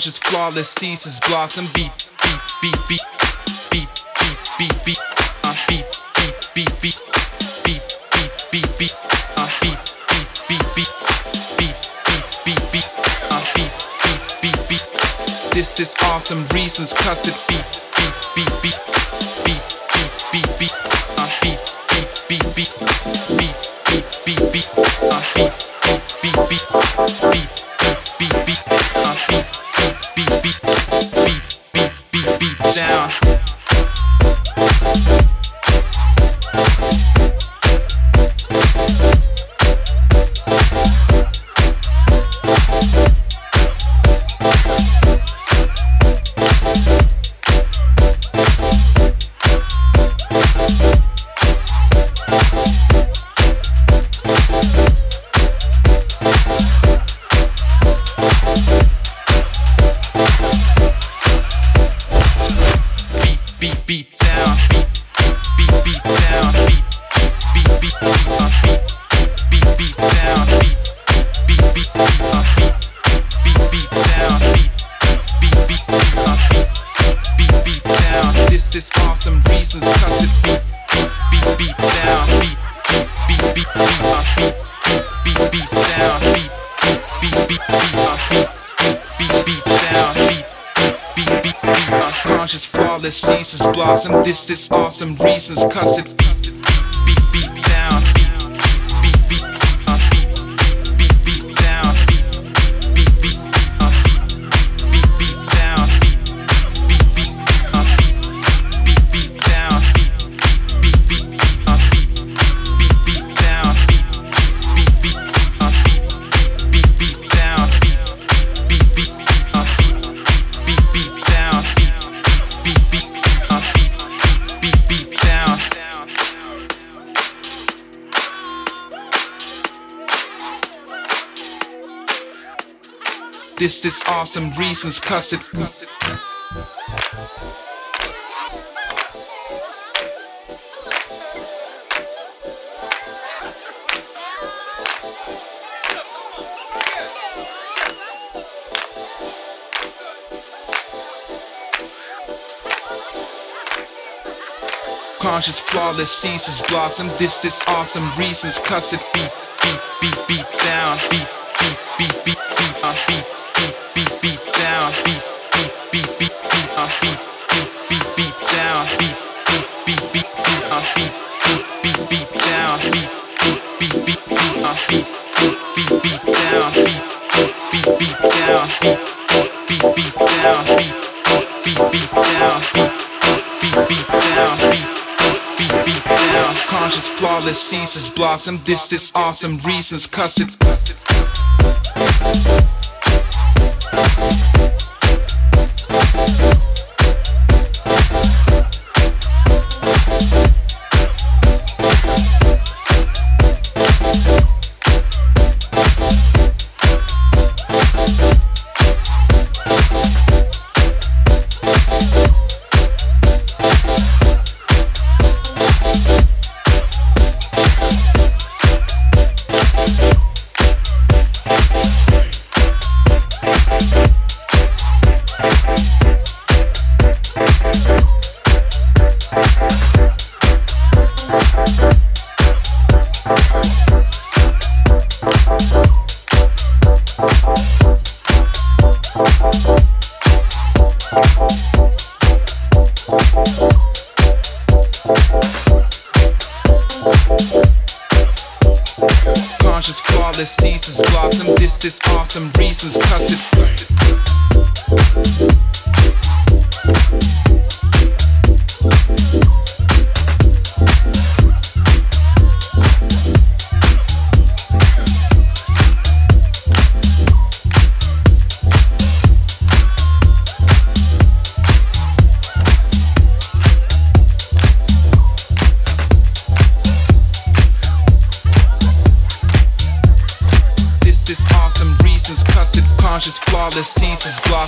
conscious, flawless, ceases blossom. Beat, beat, beat, beat, beat, beat, beat, beat, uh, beat, beat, beat, beat, beat, beat, beat, beat, uh, beat, beat, beat, beat, beat, beat, beat, beat, uh, beat, beat, beat, beat. This is awesome reasons, cuss it beat. awesome. This is awesome. This is awesome reasons, cuss it's. Cuss it's, cuss. Conscious, flawless, seasons blossom. This is awesome reasons, cuss it beats. Reese's Blossom. This is awesome. Reasons, cuss it. The season's blossom. This is awesome reasons, cuss it. all the seasons blow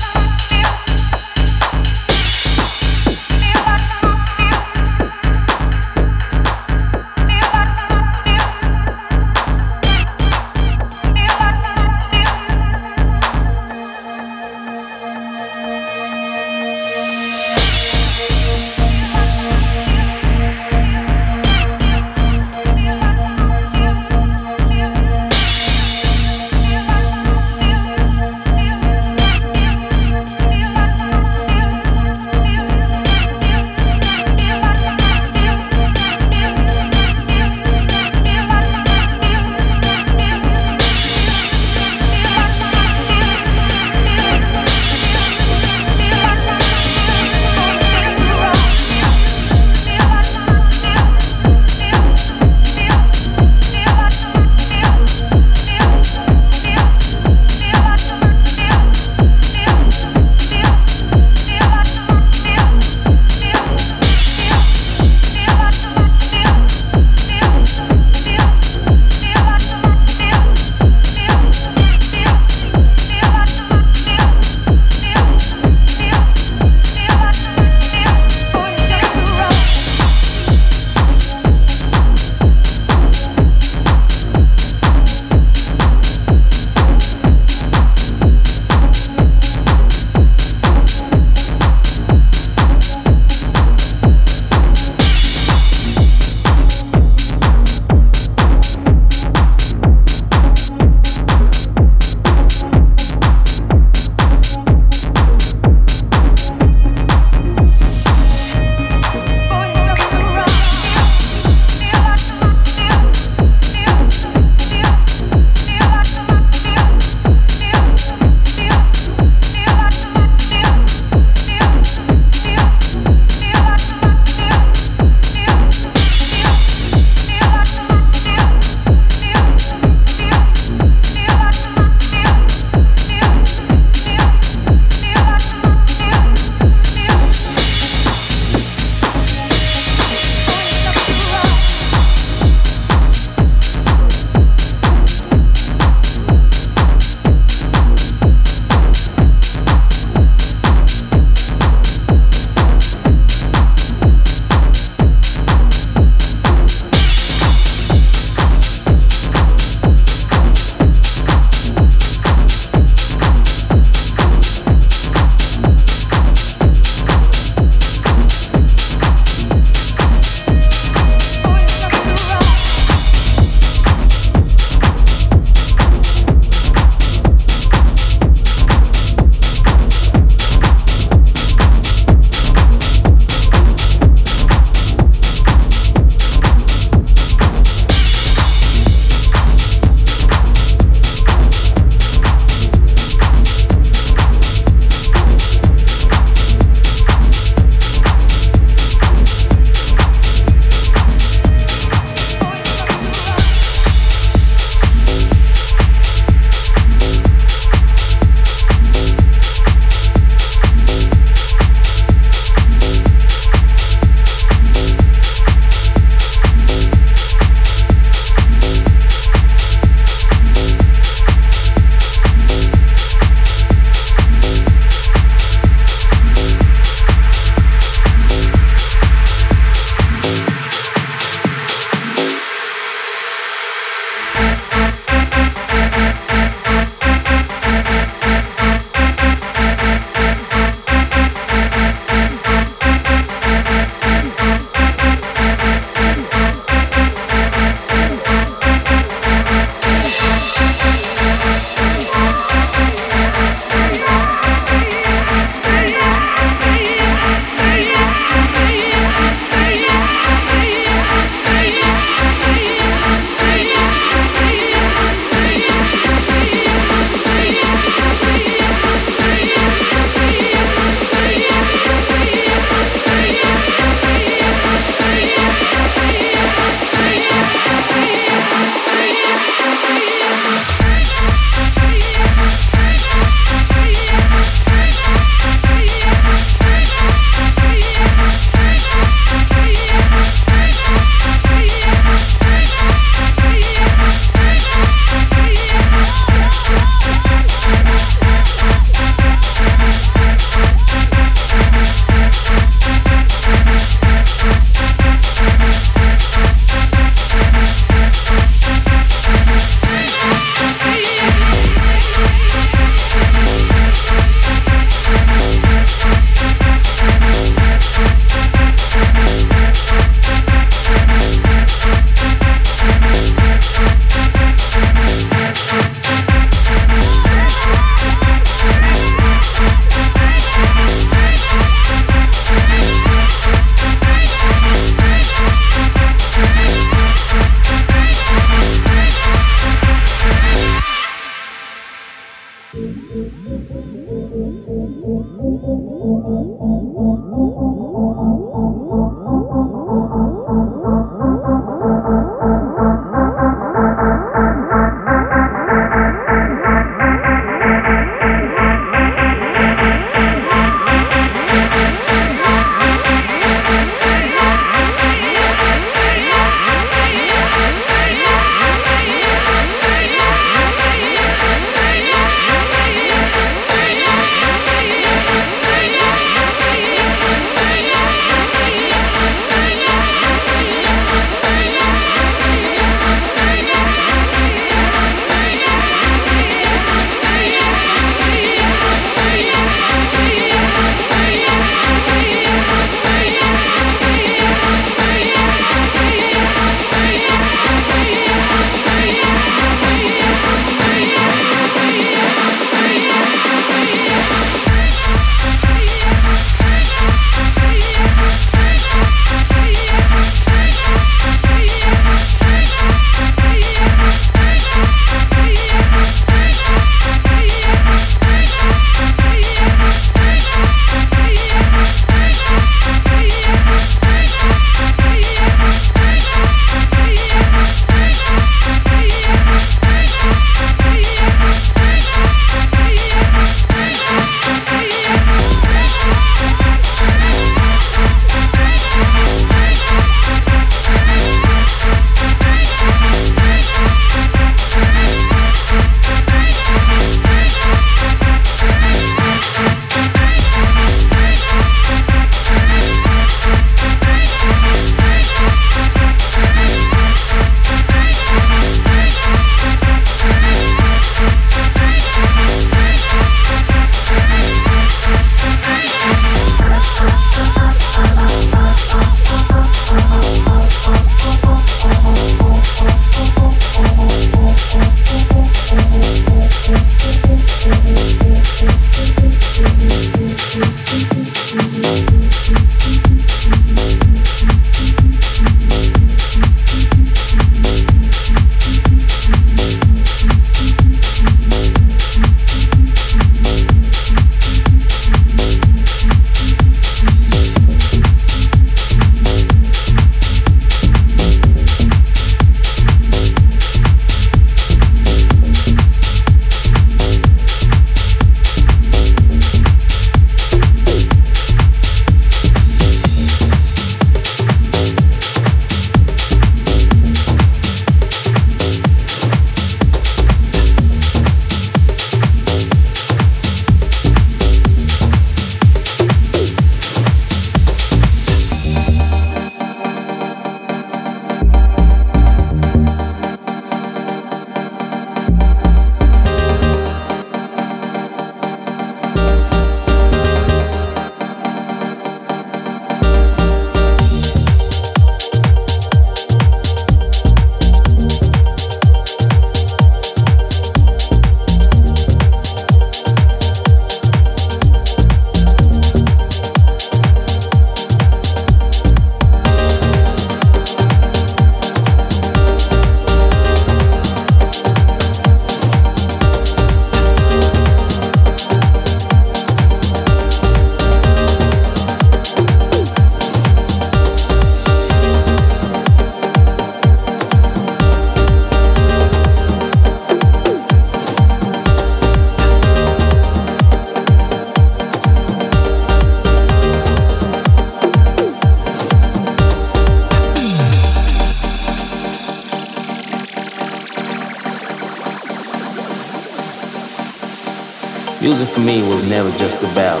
never just about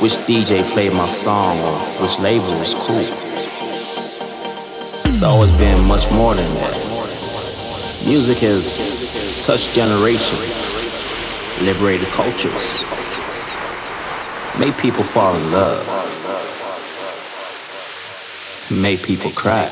which DJ played my song or which label was cool. It's always been much more than that. Music has touched generations, liberated cultures, made people fall in love, made people cry.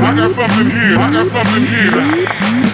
I got something here. I got something here.